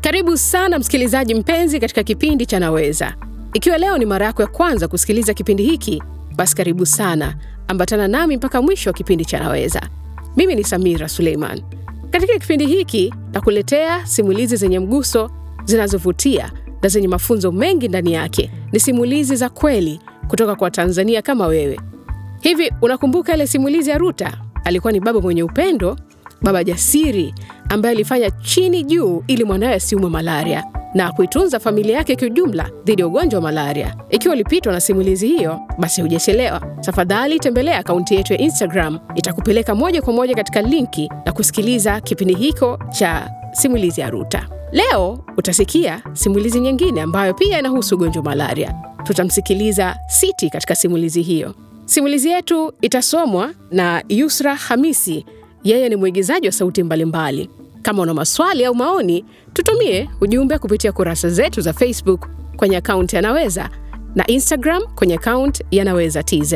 Karibu sana msikilizaji mpenzi katika kipindi cha Naweza. Ikiwa leo ni mara yako ya kwanza kusikiliza kipindi hiki, basi karibu sana, ambatana nami mpaka mwisho wa kipindi cha Naweza. Mimi ni Samira Suleiman. Katika kipindi hiki nakuletea simulizi zenye mguso, zinazovutia na zenye mafunzo mengi ndani yake. Ni simulizi za kweli kutoka kwa Tanzania kama wewe. Hivi unakumbuka ile simulizi ya Ruta? Alikuwa ni baba mwenye upendo, baba jasiri ambaye alifanya chini juu ili mwanawe asiumwe malaria na kuitunza familia yake kiujumla dhidi ya ugonjwa wa malaria. Ikiwa ulipitwa na simulizi hiyo, basi hujachelewa. Tafadhali tembelea akaunti yetu ya Instagram, itakupeleka moja kwa moja katika linki na kusikiliza kipindi hiko cha simulizi ya Ruta. Leo utasikia simulizi nyingine ambayo pia inahusu ugonjwa malaria. Tutamsikiliza Siti katika simulizi hiyo. Simulizi yetu itasomwa na Yusra Hamisi. Yeye ni mwigizaji wa sauti mbalimbali mbali. Kama una maswali au maoni, tutumie ujumbe kupitia kurasa zetu za Facebook kwenye akaunti Yanaweza na Instagram kwenye akaunti Yanaweza TZ.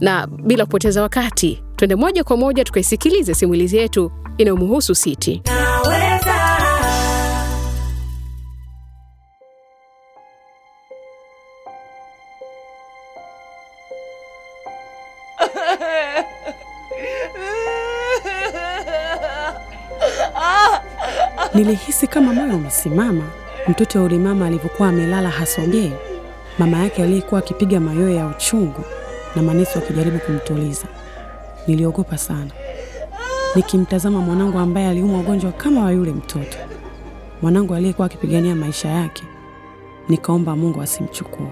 Na bila kupoteza wakati, twende moja kwa moja tukaisikilize simulizi yetu inayomhusu Siti. Nilihisi kama moyo umesimama. Mtoto wa yule mama alivyokuwa amelala hasogei, mama yake aliyekuwa akipiga mayowe ya uchungu na manesi wakijaribu kumtuliza. Niliogopa sana nikimtazama mwanangu ambaye aliumwa ugonjwa kama wa yule mtoto, mwanangu aliyekuwa akipigania maisha yake. Nikaomba Mungu asimchukue.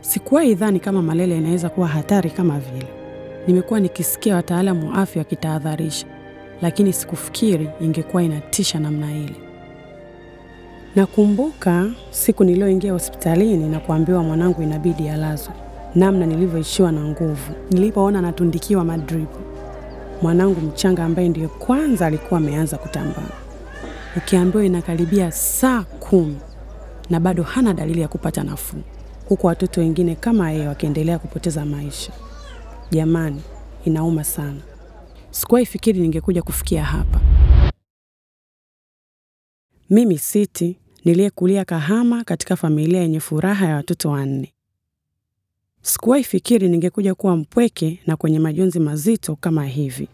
Sikuwahi dhani kama malaria inaweza kuwa hatari kama vile nimekuwa nikisikia wataalamu wa afya wakitahadharisha, lakini sikufikiri ingekuwa inatisha namna ile. Nakumbuka siku niliyoingia hospitalini na kuambiwa mwanangu inabidi alazwe, namna nilivyoishiwa na nguvu nilipoona anatundikiwa madripu. Mwanangu mchanga ambaye ndiyo kwanza alikuwa ameanza kutambaa, ukiambiwa inakaribia saa kumi na bado hana dalili ya kupata nafuu, huku watoto wengine kama yeye wakiendelea kupoteza maisha. Jamani, inauma sana. Sikuwahi fikiri ningekuja kufikia hapa. Mimi Siti niliyekulia Kahama katika familia yenye furaha ya watoto wanne. Sikuwahi fikiri ningekuja kuwa mpweke na kwenye majonzi mazito kama hivi.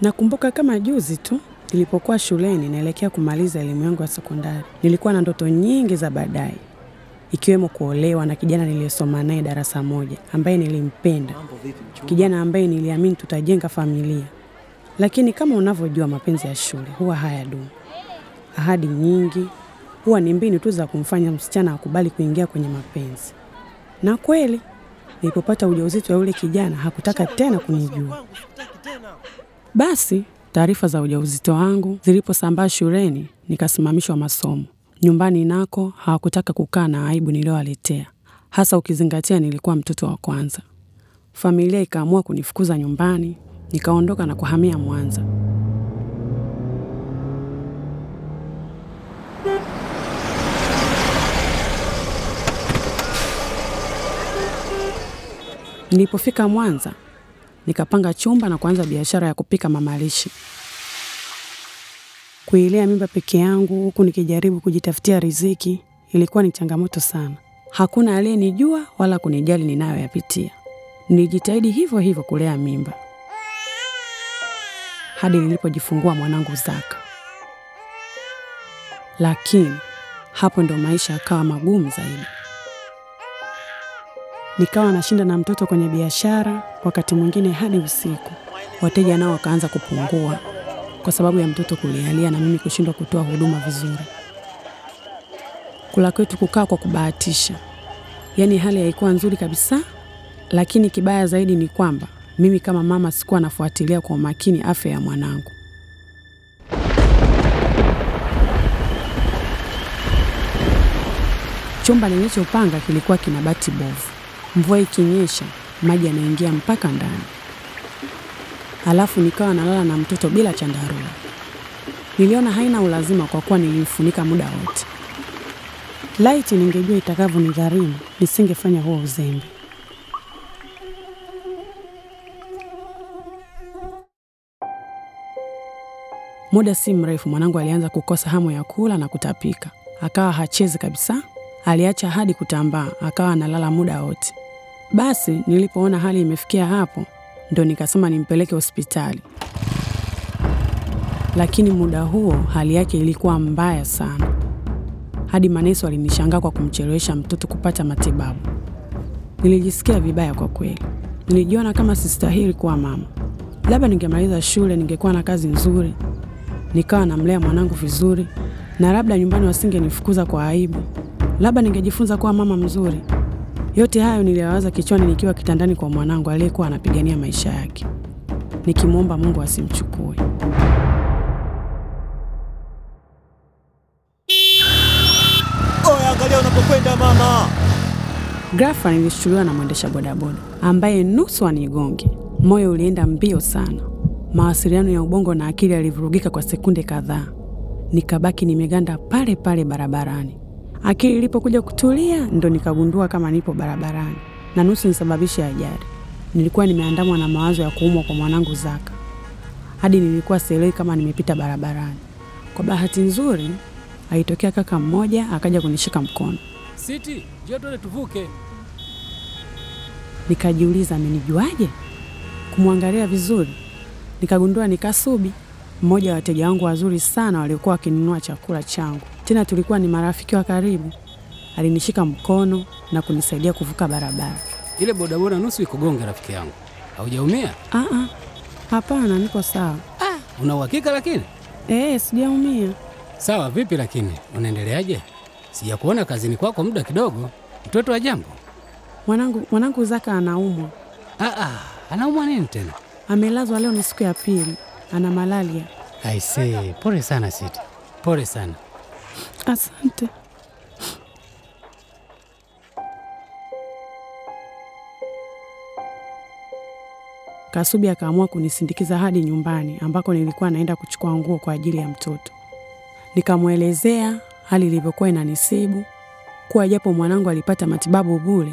Nakumbuka kama juzi tu nilipokuwa shuleni naelekea kumaliza elimu yangu ya sekondari, nilikuwa na ndoto nyingi za baadaye ikiwemo kuolewa na kijana niliyesoma naye darasa moja ambaye nilimpenda, kijana ambaye niliamini tutajenga familia. Lakini kama unavyojua, mapenzi ya shule huwa hayadumu. Ahadi nyingi huwa ni mbinu tu za kumfanya msichana akubali kuingia kwenye mapenzi. Na kweli nilipopata ujauzito wa yule kijana hakutaka tena kunijua. Basi taarifa za ujauzito wangu ziliposambaa shuleni, nikasimamishwa masomo. Nyumbani nako hawakutaka kukaa na aibu niliyowaletea, hasa ukizingatia nilikuwa mtoto wa kwanza. Familia ikaamua kunifukuza nyumbani, nikaondoka na kuhamia Mwanza. Nilipofika Mwanza, nikapanga chumba na kuanza biashara ya kupika mamalishi kuilea mimba peke yangu huku nikijaribu kujitafutia riziki ilikuwa ni changamoto sana. Hakuna aliyenijua wala kunijali ninayoyapitia. Nilijitahidi hivyo hivyo kulea mimba hadi nilipojifungua mwanangu Zaka, lakini hapo ndo maisha yakawa magumu zaidi. Nikawa nashinda na mtoto kwenye biashara, wakati mwingine hadi usiku. Wateja nao wakaanza kupungua kwa sababu ya mtoto kulialia na mimi kushindwa kutoa huduma vizuri. Kula kwetu kukaa kwa kubahatisha, yaani hali haikuwa nzuri kabisa. Lakini kibaya zaidi ni kwamba mimi kama mama sikuwa nafuatilia kwa umakini afya ya mwanangu. Chumba nilichopanga kilikuwa kina bati bovu. Mvua ikinyesha, maji yanaingia mpaka ndani. Halafu nikawa nalala na mtoto bila chandarua. Niliona haina ulazima kwa kuwa nilimfunika muda wote. Laiti ningejua itakavyonigharimu, nisingefanya huo uzembe. Muda si mrefu mwanangu alianza kukosa hamu ya kula na kutapika, akawa hachezi kabisa. Aliacha hadi kutambaa, akawa analala muda wote. Basi nilipoona hali imefikia hapo, ndo nikasema nimpeleke hospitali, lakini muda huo hali yake ilikuwa mbaya sana, hadi manesi walinishangaa kwa kumchelewesha mtoto kupata matibabu. Nilijisikia vibaya kwa kweli, nilijiona kama sistahili kuwa mama. Labda ningemaliza shule, ningekuwa na kazi nzuri, nikawa namlea mwanangu vizuri, na labda nyumbani wasingenifukuza kwa aibu. Labda ningejifunza kuwa mama mzuri. Yote hayo niliyawaza kichwani nikiwa kitandani kwa mwanangu aliyekuwa anapigania maisha yake, nikimwomba Mungu asimchukue. Oya, angalia unapokwenda mama. Ghafla nilishtuliwa na mwendesha bodaboda ambaye nusu anigonge. Moyo ulienda mbio sana, mawasiliano ya ubongo na akili yalivurugika kwa sekunde kadhaa. Nikabaki nimeganda pale pale barabarani. Akili ilipokuja kutulia, ndo nikagundua kama nipo barabarani na nusu nisababishe ajali. Nilikuwa nimeandamwa na mawazo ya kuumwa kwa mwanangu Zaka, hadi nilikuwa sielewi kama nimepita barabarani. Kwa bahati nzuri, alitokea kaka mmoja akaja kunishika mkono. Siti, njoo twende tuvuke. Nikajiuliza amenijuaje? Kumwangalia vizuri, nikagundua ni Kasubi, mmoja wa wateja wangu wazuri sana waliokuwa wakinunua chakula changu. Tena tulikuwa ni marafiki wa karibu. Alinishika mkono na kunisaidia kuvuka barabara. Ile bodaboda nusu ikugonge rafiki yangu. Haujaumia? Ah, ah, hapana, niko sawa. Una uhakika lakini? Eh, sijaumia. Sawa, vipi lakini? Unaendeleaje? Sijakuona kazini kwako muda kidogo. Mtoto wa jambo? Mwanangu, mwanangu Zaka anaumwa, Ah, ah, anaumwa nini tena? amelazwa leo, ni siku ya pili, ana malaria. Aisee, pole sana Siti. Pole sana. Asante. Kasubi akaamua kunisindikiza hadi nyumbani ambako nilikuwa naenda kuchukua nguo kwa ajili ya mtoto. Nikamwelezea hali ilivyokuwa inanisibu, kuwa japo mwanangu alipata matibabu bure,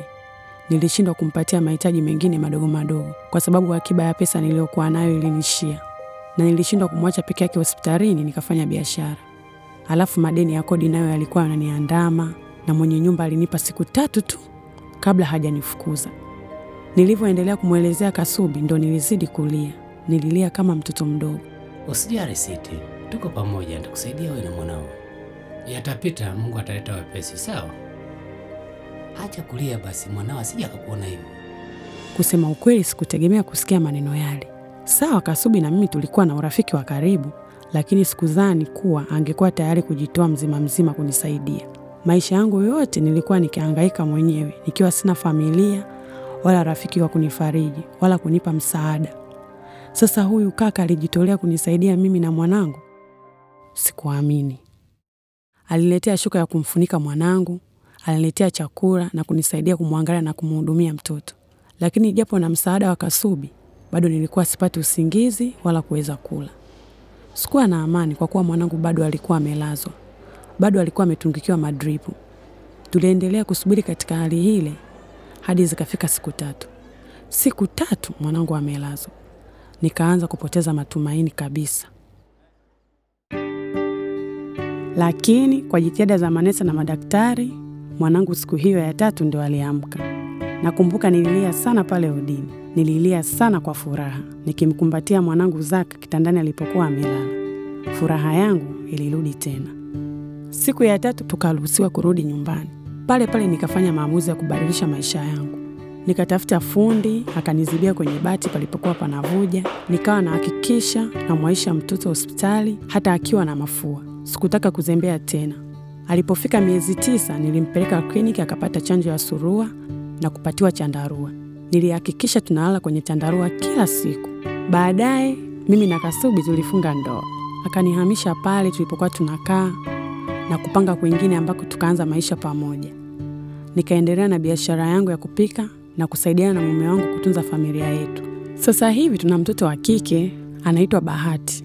nilishindwa kumpatia mahitaji mengine madogo madogo kwa sababu akiba ya pesa niliyokuwa nayo ilinishia, na nilishindwa kumwacha peke yake hospitalini nikafanya biashara. Alafu madeni ya kodi nayo yalikuwa yananiandama, na mwenye nyumba alinipa siku tatu tu kabla hajanifukuza. Nilivyoendelea kumwelezea Kasubi ndo nilizidi kulia. Nililia kama mtoto mdogo. Usijali Siti, tuko pamoja, nitakusaidia wewe na mwanao. Yatapita, Mungu ataleta wepesi, sawa? Acha kulia basi, mwanao asije akakuona hivyo. Kusema ukweli, sikutegemea kusikia maneno yale. Sawa, Kasubi na mimi tulikuwa na urafiki wa karibu, lakini sikudhani kuwa angekuwa tayari kujitoa mzima mzima kunisaidia. Maisha yangu yote nilikuwa nikihangaika mwenyewe, nikiwa sina familia wala rafiki wa kunifariji wala kunipa msaada. Sasa huyu kaka alijitolea kunisaidia mimi na mwanangu. Sikuamini. Aliniletea shuka ya kumfunika mwanangu, aliniletea chakula na kunisaidia kumwangalia na kumhudumia mtoto. Lakini japo na msaada wa Kasubi, bado nilikuwa sipati usingizi wala kuweza kula. Sikuwa na amani kwa kuwa mwanangu bado alikuwa amelazwa, bado alikuwa ametungikiwa madripu. Tuliendelea kusubiri katika hali ile hadi zikafika siku tatu. Siku tatu mwanangu amelazwa, nikaanza kupoteza matumaini kabisa. Lakini kwa jitihada za manesa na madaktari, mwanangu siku hiyo ya tatu ndio aliamka. Nakumbuka nililia sana pale udini, nililia sana kwa furaha nikimkumbatia mwanangu Zaka kitandani alipokuwa amelala. Furaha yangu ilirudi tena. Siku ya tatu tukaruhusiwa kurudi nyumbani. Pale pale nikafanya maamuzi ya kubadilisha maisha yangu. Nikatafuta fundi akanizibia kwenye bati palipokuwa panavuja. Nikawa nahakikisha namwaisha mtoto hospitali hata akiwa na mafua. Sikutaka kuzembea tena. Alipofika miezi tisa, nilimpeleka kliniki akapata chanjo ya surua na kupatiwa chandarua. Nilihakikisha tunalala kwenye chandarua kila siku. Baadaye mimi na Kasubi tulifunga ndoa, akanihamisha pale tulipokuwa tunakaa na kupanga kwingine ambako tukaanza maisha pamoja. Nikaendelea na biashara yangu ya kupika na kusaidiana na mume wangu kutunza familia yetu. Sasa hivi tuna mtoto wa kike anaitwa Bahati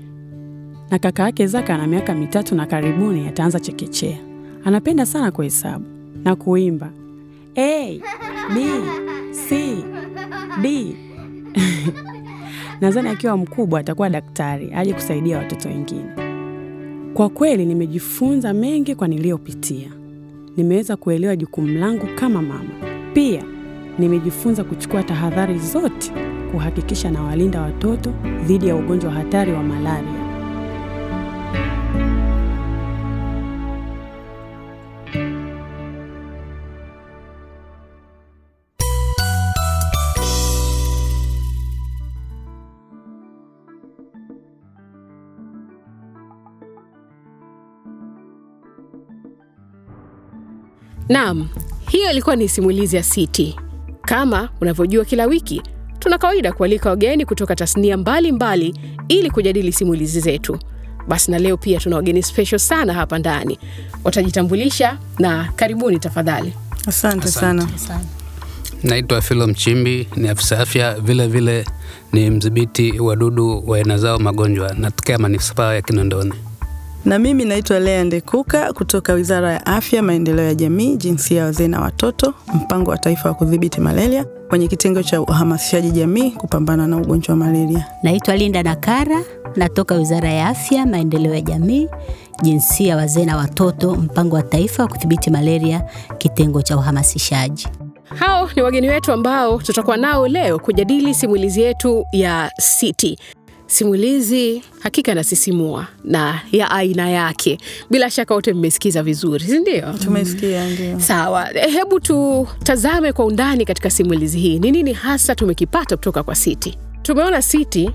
na kaka yake Zaka ana miaka mitatu na karibuni ataanza chekechea. Anapenda sana kuhesabu na kuimba A, B, C, D. Nadhani akiwa mkubwa atakuwa daktari aje kusaidia watoto wengine. Kwa kweli nimejifunza mengi kwa niliyopitia. Nimeweza kuelewa jukumu langu kama mama. Pia nimejifunza kuchukua tahadhari zote kuhakikisha nawalinda watoto dhidi ya ugonjwa hatari wa malaria. Naam, hiyo ilikuwa ni simulizi ya Siti. Kama unavyojua, kila wiki tuna kawaida kualika wageni kutoka tasnia mbalimbali mbali, ili kujadili simulizi zetu. Basi na leo pia tuna wageni special sana hapa ndani, watajitambulisha na karibuni tafadhali. Asante sana. Naitwa Filo Mchimbi, ni afisa afya, vile vile ni mdhibiti wadudu wa aina zao magonjwa, natokea manispaa ya Kinondoni. Na mimi naitwa Lea Ndekuka kutoka Wizara ya Afya, Maendeleo ya Jamii, Jinsia, Wazee na Watoto, Mpango wa Taifa wa Kudhibiti Malaria, kwenye kitengo cha uhamasishaji jamii kupambana na ugonjwa wa malaria. Naitwa Linda Nakara, natoka Wizara ya Afya, Maendeleo ya Jamii, Jinsia, Wazee na Watoto, Mpango wa Taifa wa Kudhibiti Malaria, kitengo cha uhamasishaji. Hao ni wageni wetu ambao tutakuwa nao leo kujadili simulizi yetu ya Siti. Simulizi hakika nasisimua na ya aina yake. Bila shaka wote mmesikiza vizuri, si ndio? Tumesikia, ndio. Sawa, eh, hebu tutazame kwa undani katika simulizi hii. Ni nini hasa tumekipata kutoka kwa Siti? Tumeona Siti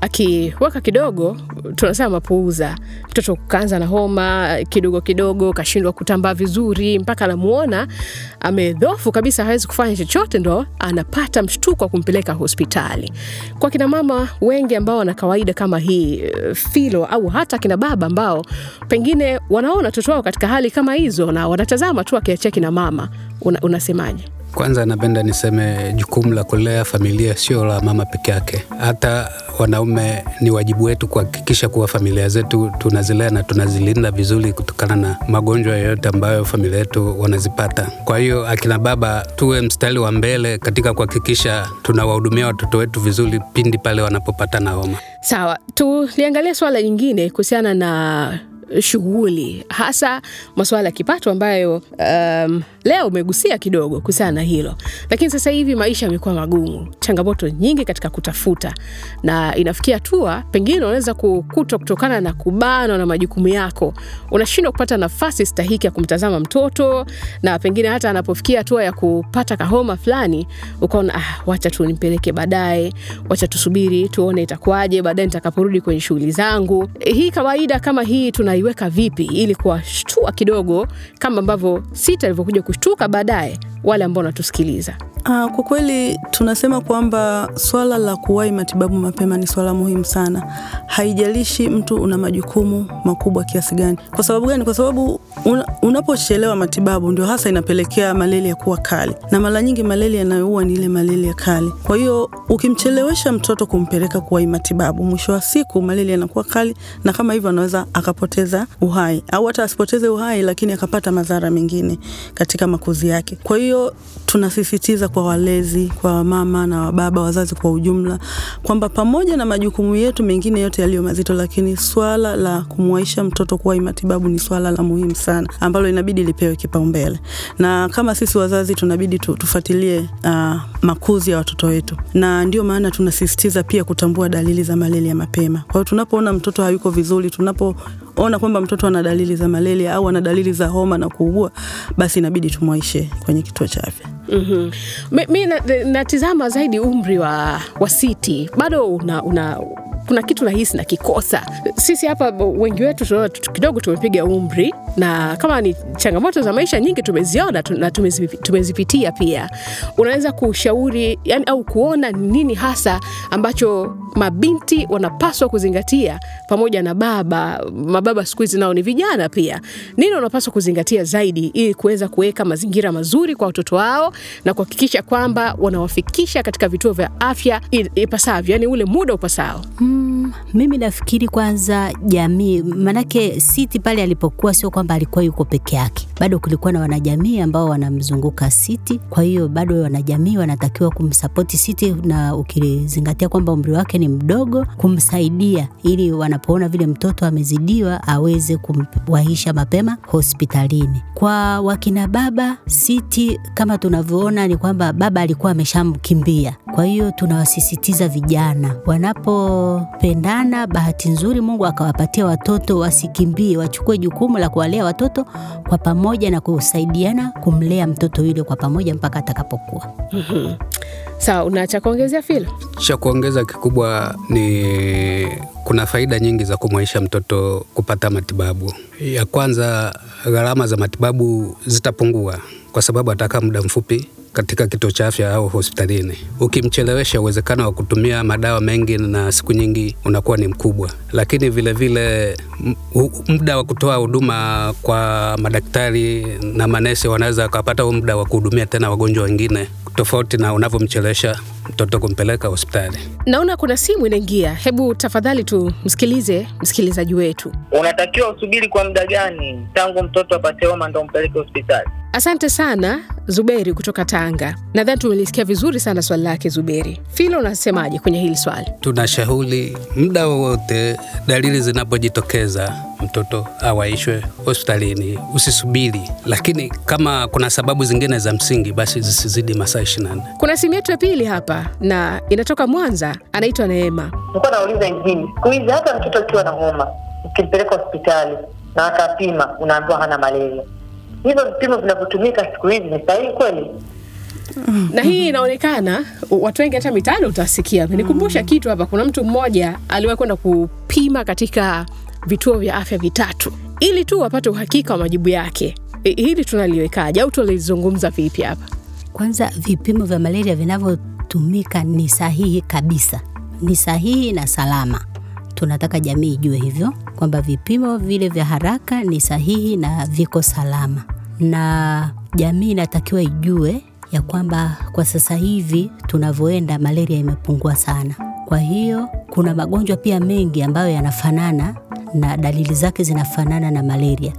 akiwaka kidogo, tunasema mapuuza. Mtoto kaanza na homa kidogo kidogo, kashindwa kutambaa vizuri, mpaka anamuona amedhofu kabisa, hawezi kufanya chochote, ndo anapata mshtuko wa kumpeleka hospitali. Kwa kina mama wengi ambao wana kawaida kama hii Filo, au hata kina baba ambao pengine wanaona watoto wao katika hali kama hizo na wanatazama tu akiachia kina mama, una, unasemaje? Kwanza napenda niseme jukumu la kulea familia sio la mama peke yake. Hata wanaume ni wajibu wetu kuhakikisha kuwa familia zetu tunazilea na tunazilinda vizuri kutokana na magonjwa yoyote ambayo familia yetu wanazipata. Kwa hiyo akina baba, tuwe mstari wa mbele katika kuhakikisha tunawahudumia watoto wetu vizuri pindi pale wanapopata na homa. Sawa, tuliangalia swala nyingine kuhusiana na shughuli hasa masuala ya kipato ambayo um, leo umegusia kidogo kuhusiana na hilo, lakini sasa hivi maisha yamekuwa magumu, changamoto nyingi katika kutafuta, na inafikia hatua pengine unaweza kukutwa kutokana na kubanwa na majukumu yako, unashindwa kupata nafasi stahiki ya kumtazama mtoto, na pengine hata anapofikia hatua ya kupata kahoma fulani, ukaona ah, wacha tu nimpeleke baadaye, wacha tusubiri tuone itakuwaje baadaye nitakaporudi kwenye shughuli zangu. Hii kawaida kama hii tunaiweka vipi ili kuwashtua kidogo, kama ambavyo Sita alivyokuja kushtuka baadaye wale ambao wanatusikiliza? Uh, kwa kweli tunasema kwamba swala la kuwahi matibabu mapema ni swala muhimu sana. Haijalishi mtu una majukumu makubwa kiasi gani. Kwa sababu gani? Kwa sababu una, unapochelewa matibabu ndio hasa inapelekea malaria kuwa kali, na mara nyingi malaria yanayoua ni ile malaria kali. Kwa hiyo ukimchelewesha mtoto kumpeleka kuwahi matibabu, mwisho wa siku malaria yanakuwa kali, na kama hivyo anaweza akapoteza uhai au hata asipoteze uhai, lakini akapata madhara mengine katika makuzi yake. Kwa hiyo tunasisitiza kwa walezi, kwa wamama na wababa, wazazi kwa ujumla, kwamba pamoja na majukumu yetu mengine yote yaliyo mazito, lakini swala la kumwaisha mtoto kuwahi matibabu ni swala la muhimu sana ambalo inabidi lipewe kipaumbele, na kama sisi wazazi tunabidi tu, tufuatilie uh, makuzi ya watoto wetu, na ndio maana tunasisitiza pia kutambua dalili za malaria mapema. Kwa hiyo tunapoona mtoto hayuko vizuri, tunapoona kwamba mtoto ana dalili za malaria au ana dalili za homa na kuugua, basi inabidi tumwaishe kwenye kituo cha afya. Mm-hmm. Mi, mi na- natizama zaidi umri wa, wa Siti bado una, una kuna kitu nahisi na kikosa. Sisi hapa wengi wetu kidogo tumepiga umri, na kama ni changamoto za maisha nyingi tumeziona tu- na tumezipitia pia. Unaweza kushauri yani, au kuona nini hasa ambacho mabinti wanapaswa kuzingatia, pamoja na baba. Mababa siku hizi nao ni vijana pia, nini wanapaswa kuzingatia zaidi ili kuweza kuweka mazingira mazuri kwa watoto wao na kuhakikisha kwamba wanawafikisha katika vituo vya afya ipasavyo, yani ule muda upasao. Mm, Mimi nafikiri kwanza jamii, manake Siti pale alipokuwa sio kwamba alikuwa yuko peke yake, bado kulikuwa na wanajamii ambao wanamzunguka Siti. Kwa hiyo bado wanajamii wanatakiwa kumsapoti Siti, na ukizingatia kwamba umri wake ni mdogo, kumsaidia ili wanapoona vile mtoto amezidiwa aweze kumwahisha mapema hospitalini. Kwa wakina baba Siti, kama tunavyoona ni kwamba baba alikuwa ameshamkimbia, kwa hiyo tunawasisitiza vijana wanapopendana, bahati nzuri Mungu akawapatia watoto, wasikimbie, wachukue jukumu la kuwalea watoto kwa pamoja na kusaidiana kumlea mtoto yule kwa pamoja mpaka atakapokuwa. Sawa, una cha kuongezea Filo? Cha kuongeza kikubwa ni kuna faida nyingi za kumwaisha mtoto kupata matibabu. Ya kwanza, gharama za matibabu zitapungua kwa sababu atakaa muda mfupi katika kituo cha afya au hospitalini. Ukimchelewesha, uwezekano wa kutumia madawa mengi na siku nyingi unakuwa ni mkubwa, lakini vilevile muda wa kutoa huduma kwa madaktari na manesi wanaweza wakapata muda wa kuhudumia tena wagonjwa wengine, tofauti na unavyomchelesha mtoto kumpeleka hospitali. Naona kuna simu inaingia, hebu tafadhali tumsikilize msikilizaji wetu. Unatakiwa usubiri kwa muda gani tangu mtoto apate homa ndo umpeleke hospitali? Asante sana Zuberi kutoka Tanga. Nadhani tumelisikia vizuri sana swali lake Zuberi. Filo, unasemaje kwenye hili swali? Tunashauri muda wowote dalili zinapojitokeza mtoto awaishwe hospitalini, usisubiri. Lakini kama kuna sababu zingine za msingi, basi zisizidi masaa 24. Kuna simu yetu ya pili hapa na inatoka Mwanza, anaitwa Neema. Nilikuwa nauliza hivi, siku hizi hata mtoto akiwa na homa ukimpeleka hospitali na akapima, unaambiwa hana malaria. Hivyo vipimo vinavyotumika siku hizi ni sahihi kweli? na hii inaonekana watu wengi hata mitaani utasikia. Nikumbusha kitu hapa, kuna mtu mmoja aliwahi kwenda kupima katika vituo vya afya vitatu ili tu wapate uhakika wa majibu yake. I- Hili tunaliwekaje au tulizungumza vipi hapa? Kwanza, vipimo vya malaria vinavyotumika ni sahihi kabisa, ni sahihi na salama. Tunataka jamii ijue hivyo kwamba vipimo vile vya haraka ni sahihi na viko salama, na jamii inatakiwa ijue ya kwamba kwa sasa hivi tunavyoenda, malaria imepungua sana. Kwa hiyo kuna magonjwa pia mengi ambayo yanafanana na dalili zake zinafanana na malaria,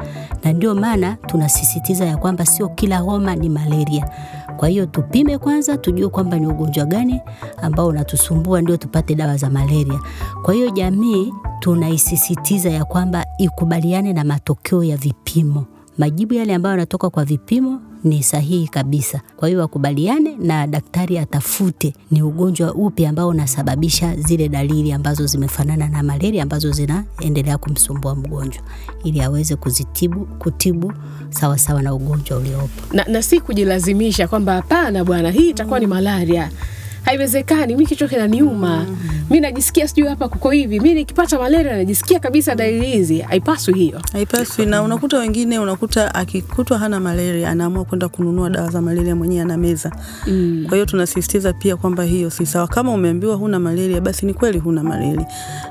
na ndio maana tunasisitiza ya kwamba sio kila homa ni malaria. Kwa hiyo tupime kwanza, tujue kwamba ni ugonjwa gani ambao unatusumbua, ndio tupate dawa za malaria. Kwa hiyo jamii tunaisisitiza ya kwamba ikubaliane na matokeo ya vipimo. Majibu yale ambayo yanatoka kwa vipimo ni sahihi kabisa. Kwa hiyo wakubaliane na daktari atafute ni ugonjwa upi ambao unasababisha zile dalili ambazo zimefanana na malaria ambazo zinaendelea kumsumbua mgonjwa ili aweze kuzitibu kutibu sawasawa sawa na ugonjwa uliopo. Na, na si kujilazimisha kwamba hapana bwana, hii itakuwa ni malaria. Haiwezekani, mi kichwa kinaniuma, mi najisikia sijui hapa kuko hivi, mi nikipata malaria najisikia kabisa dalili hizi. Haipaswi hiyo. Haipaswi, na unakuta wengine, unakuta akikutwa hana malaria anaamua kwenda kununua dawa za malaria mwenyewe anameza. Mm. Kwa hiyo tunasisitiza pia kwamba hiyo si sawa. Kama umeambiwa huna malaria, basi ni kweli huna malaria.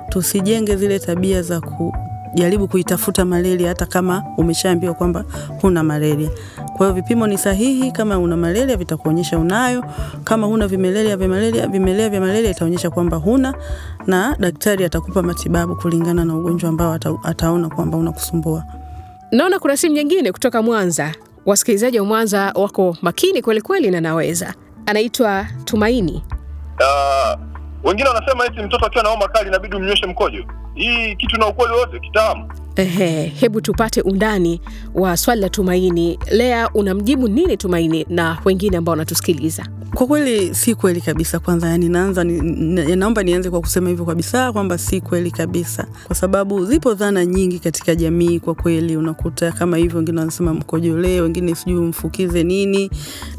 Tusijenge zile tabia za kujaribu kuitafuta malaria hata kama umeshaambiwa kwamba huna malaria. Kwa hiyo vipimo ni sahihi. Kama una malaria vitakuonyesha unayo, kama huna vimelea vya malaria, vimelea vya malaria itaonyesha kwamba huna, na daktari atakupa matibabu kulingana na ugonjwa ambao ata, ataona kwamba unakusumbua. Naona kuna simu nyingine kutoka Mwanza. Wasikilizaji wa Mwanza wako makini kweli kweli, na naweza anaitwa Tumaini. Uh, wengine wanasema eti mtoto akiwa na homa kali inabidi umnyweshe mkojo. Hii kitu na ukweli wote kitamu. Ehe, hebu tupate undani wa swali la Tumaini. Lea, unamjibu nini Tumaini na wengine ambao wanatusikiliza? Kwa kweli si kweli kabisa. Kwanza yani naanza ni, naomba nianze kwa kusema hivyo kabisa kwamba si kweli kabisa, kwa sababu zipo dhana nyingi katika jamii. Kwa kweli unakuta kama hivyo, wengine wanasema mkojolee, wengine sijui mfukize nini,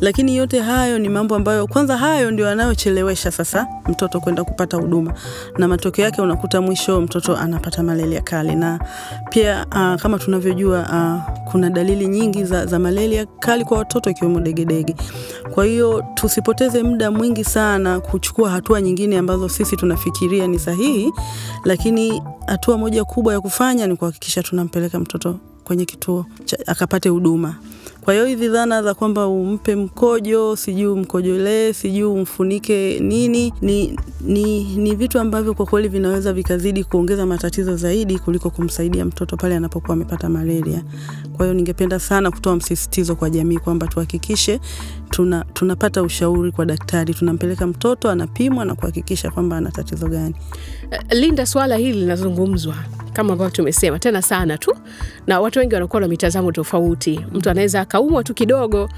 lakini yote hayo ni mambo ambayo kwanza, hayo ndio yanayochelewesha sasa mtoto kwenda kupata huduma, na matokeo yake unakuta mwisho mtoto anapata malaria kali, na pia uh, kama tunavyojua uh, kuna dalili nyingi za, za malaria kali kwa watoto ikiwemo degedege. Kwa hiyo tusipoteze muda mwingi sana kuchukua hatua nyingine ambazo sisi tunafikiria ni sahihi, lakini hatua moja kubwa ya kufanya ni kuhakikisha tunampeleka mtoto kwenye kituo akapate huduma Kwa hiyo hizi dhana za kwamba umpe mkojo, sijui umkojolee sijui umfunike nini, ni, ni, ni vitu ambavyo kwa kweli vinaweza vikazidi kuongeza matatizo zaidi kuliko kumsaidia mtoto pale anapokuwa amepata malaria. Kwa hiyo ningependa sana kutoa msisitizo kwa jamii kwamba tuhakikishe tuna, tunapata ushauri kwa daktari, tunampeleka mtoto anapimwa na kuhakikisha kwamba ana tatizo gani. Linda, swala hili linazungumzwa kama ambavyo tumesema tena sana tu, na watu wengi wanakuwa na mitazamo tofauti. Mtu anaweza akaumwa tu kidogo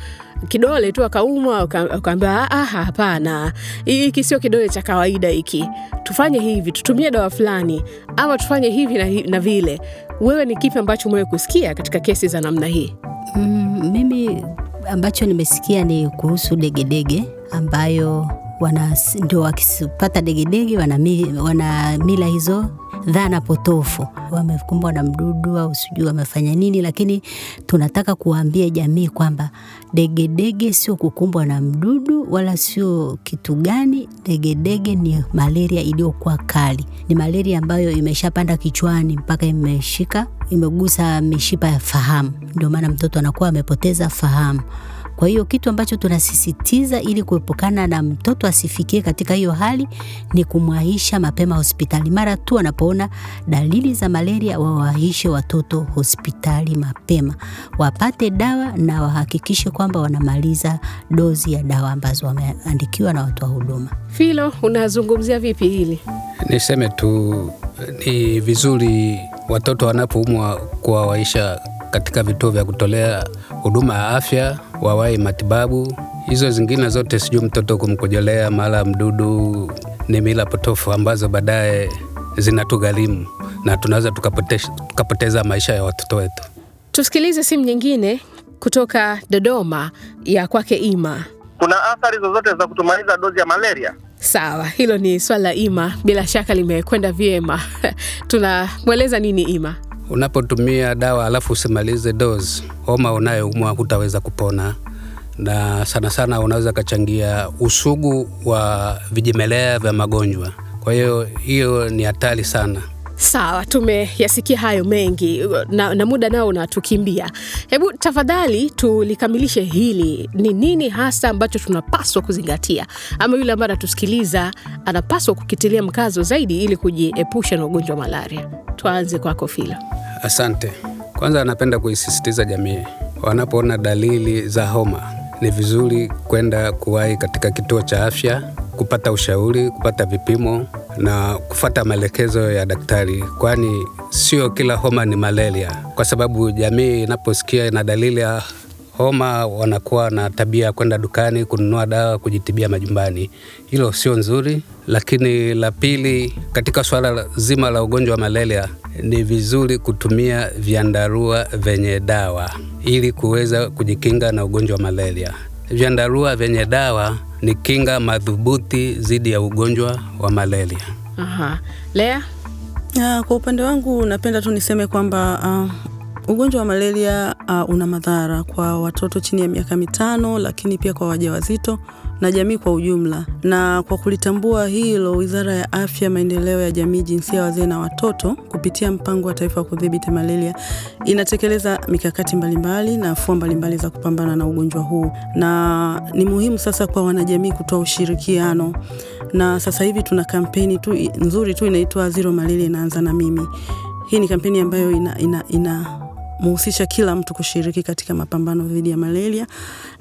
kidole tu akaumwa, ukaambia ah, hapana, hiki sio kidole cha kawaida hiki, tufanye hivi, tutumie dawa fulani, ama tufanye hivi na, na vile. Wewe ni kipi ambacho umewe kusikia katika kesi za namna hii? Mm, mimi ambacho nimesikia ni kuhusu degedege ambayo wana, ndio wakipata degedege wana, wana mila hizo dhana potofu, wamekumbwa na mdudu au sijui wamefanya nini, lakini tunataka kuwaambia jamii kwamba degedege sio kukumbwa na mdudu wala sio kitu gani. Degedege ni malaria iliyokuwa kali, ni malaria ambayo imeshapanda kichwani mpaka imeshika imegusa mishipa ya fahamu, ndio maana mtoto anakuwa amepoteza fahamu. Kwa hiyo kitu ambacho tunasisitiza ili kuepukana na mtoto asifikie katika hiyo hali ni kumwahisha mapema hospitali. Mara tu anapoona dalili za malaria, wawahishe watoto hospitali mapema, wapate dawa na wahakikishe kwamba wanamaliza dozi ya dawa ambazo wameandikiwa na watoa huduma. Filo, unazungumzia vipi hili? Niseme tu ni vizuri watoto wanapoumwa kuwawaisha katika vituo vya kutolea huduma ya afya, wawahi matibabu. Hizo zingine zote, sijui mtoto kumkojolea mara mdudu, ni mila potofu ambazo baadaye zinatugharimu na tunaweza tukapoteza, tukapoteza maisha ya watoto wetu. Tusikilize simu nyingine kutoka Dodoma ya kwake Ima. Kuna athari zozote za kutumaliza dozi ya malaria? Sawa, hilo ni swala la Ima, bila shaka limekwenda vyema. Tunamweleza nini Ima? Unapotumia dawa alafu usimalize dozi, homa unayoumwa hutaweza kupona, na sana sana unaweza kachangia usugu wa vijimelea vya magonjwa. Kwa hiyo hiyo ni hatari sana. Sawa, tumeyasikia hayo mengi na, na muda nao unatukimbia. Hebu tafadhali tulikamilishe hili. Ni nini hasa ambacho tunapaswa kuzingatia, ama yule ambaye anatusikiliza anapaswa kukitilia mkazo zaidi ili kujiepusha na ugonjwa wa malaria? Tuanze kwako Filo. Asante. Kwanza anapenda kuisisitiza jamii, wanapoona dalili za homa ni vizuri kwenda kuwahi katika kituo cha afya kupata ushauri, kupata vipimo na kufata maelekezo ya daktari, kwani sio kila homa ni malaria, kwa sababu jamii inaposikia ina dalili ya homa wanakuwa na tabia ya kwenda dukani kununua dawa kujitibia majumbani. Hilo sio nzuri. Lakini la pili, katika suala zima la ugonjwa wa malaria, ni vizuri kutumia vyandarua vyenye dawa ili kuweza kujikinga na ugonjwa wa malaria. Vyandarua vyenye dawa ni kinga madhubuti dhidi ya ugonjwa wa malaria. Aha. Lea? Kwa upande wangu napenda tu niseme kwamba uh, ugonjwa wa malaria uh, una madhara kwa watoto chini ya miaka mitano, lakini pia kwa wajawazito na jamii kwa ujumla. Na kwa kulitambua hilo, Wizara ya Afya, Maendeleo ya Jamii, Jinsia, Wazee na Watoto kupitia Mpango wa Taifa wa Kudhibiti Malaria inatekeleza mikakati mbalimbali na afua mbalimbali za kupambana na ugonjwa huu, na ni muhimu sasa kwa wanajamii kutoa ushirikiano na sasa hivi tuna kampeni tu nzuri tu inaitwa Zero Malaria inaanza na mimi. Hii ni kampeni ambayo ina, ina, ina muhusisha kila mtu kushiriki katika mapambano dhidi ya malaria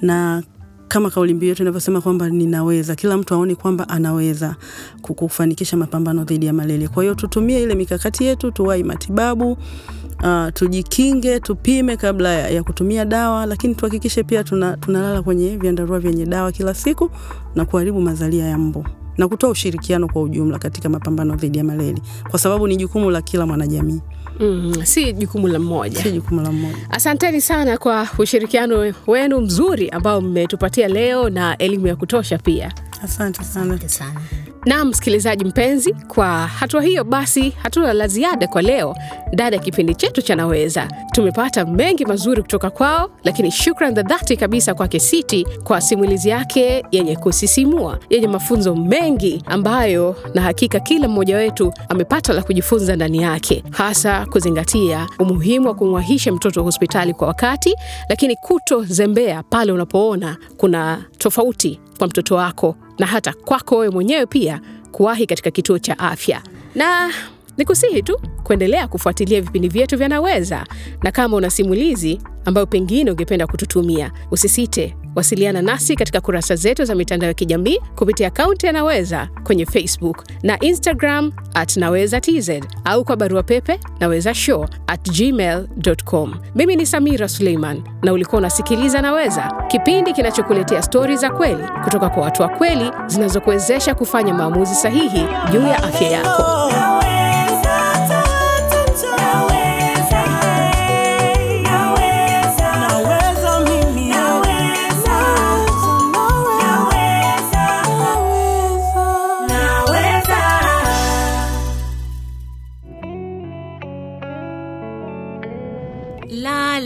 na kama kauli mbiu yetu inavyosema kwamba ninaweza, kila mtu aone kwamba anaweza kufanikisha mapambano dhidi ya malaria. Kwa hiyo tutumie ile mikakati yetu, tuwahi matibabu, uh, tujikinge, tupime kabla ya, ya kutumia dawa, lakini tuhakikishe pia tuna, tunalala kwenye vyandarua vyenye dawa kila siku na kuharibu mazalia ya mbu na kutoa ushirikiano kwa ujumla katika mapambano dhidi ya malaria, kwa sababu ni jukumu la kila mwanajamii. Mm, si jukumu la mmoja. Si jukumu la mmoja. Asanteni sana kwa ushirikiano wenu mzuri ambao mmetupatia leo na elimu ya kutosha pia. Asante sana. Asante sana. Na msikilizaji mpenzi, kwa hatua hiyo basi hatuna la ziada kwa leo ndani ya kipindi chetu cha Naweza. Tumepata mengi mazuri kutoka kwao, lakini shukran za dhati kabisa kwake Siti kwa simulizi yake yenye kusisimua, yenye mafunzo mengi ambayo na hakika kila mmoja wetu amepata la kujifunza ndani yake, hasa kuzingatia umuhimu wa kumwahisha mtoto hospitali kwa wakati, lakini kutozembea pale unapoona kuna tofauti kwa mtoto wako na hata kwako wewe mwenyewe pia kuwahi katika kituo cha afya. Na nikusihi tu kuendelea kufuatilia vipindi vyetu vya Naweza, na kama una simulizi ambayo pengine ungependa kututumia, usisite wasiliana nasi katika kurasa zetu za mitandao ya kijamii kupitia akaunti ya Naweza kwenye Facebook na Instagram at Naweza TZ au kwa barua pepe naweza show at gmail.com. Mimi ni Samira Suleiman na ulikuwa unasikiliza Naweza, kipindi kinachokuletea stori za kweli kutoka kwa watu wa kweli zinazokuwezesha kufanya maamuzi sahihi juu ya afya yako.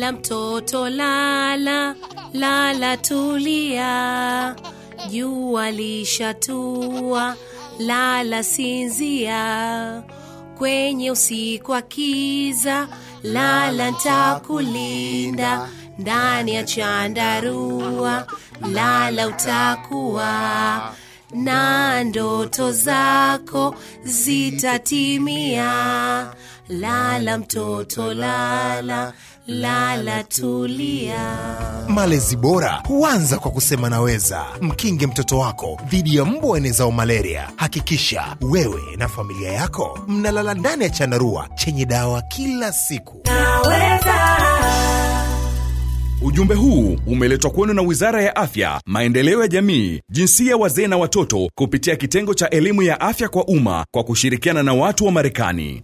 Lala mtoto lala, lala tulia, jua lishatua, lala sinzia, kwenye usiku wa kiza, lala ntakulinda, ndani ya chandarua, lala utakuwa. Na ndoto zako zitatimia. Lala mtoto lala, lala tulia. Malezi bora huanza kwa kusema naweza. Mkinge mtoto wako dhidi ya mbu wenezao malaria. Hakikisha wewe na familia yako mnalala ndani ya chandarua chenye dawa kila siku. Ujumbe huu umeletwa kwenu na Wizara ya Afya, Maendeleo ya Jamii, Jinsia, Wazee na Watoto kupitia kitengo cha elimu ya afya kwa umma kwa kushirikiana na watu wa Marekani.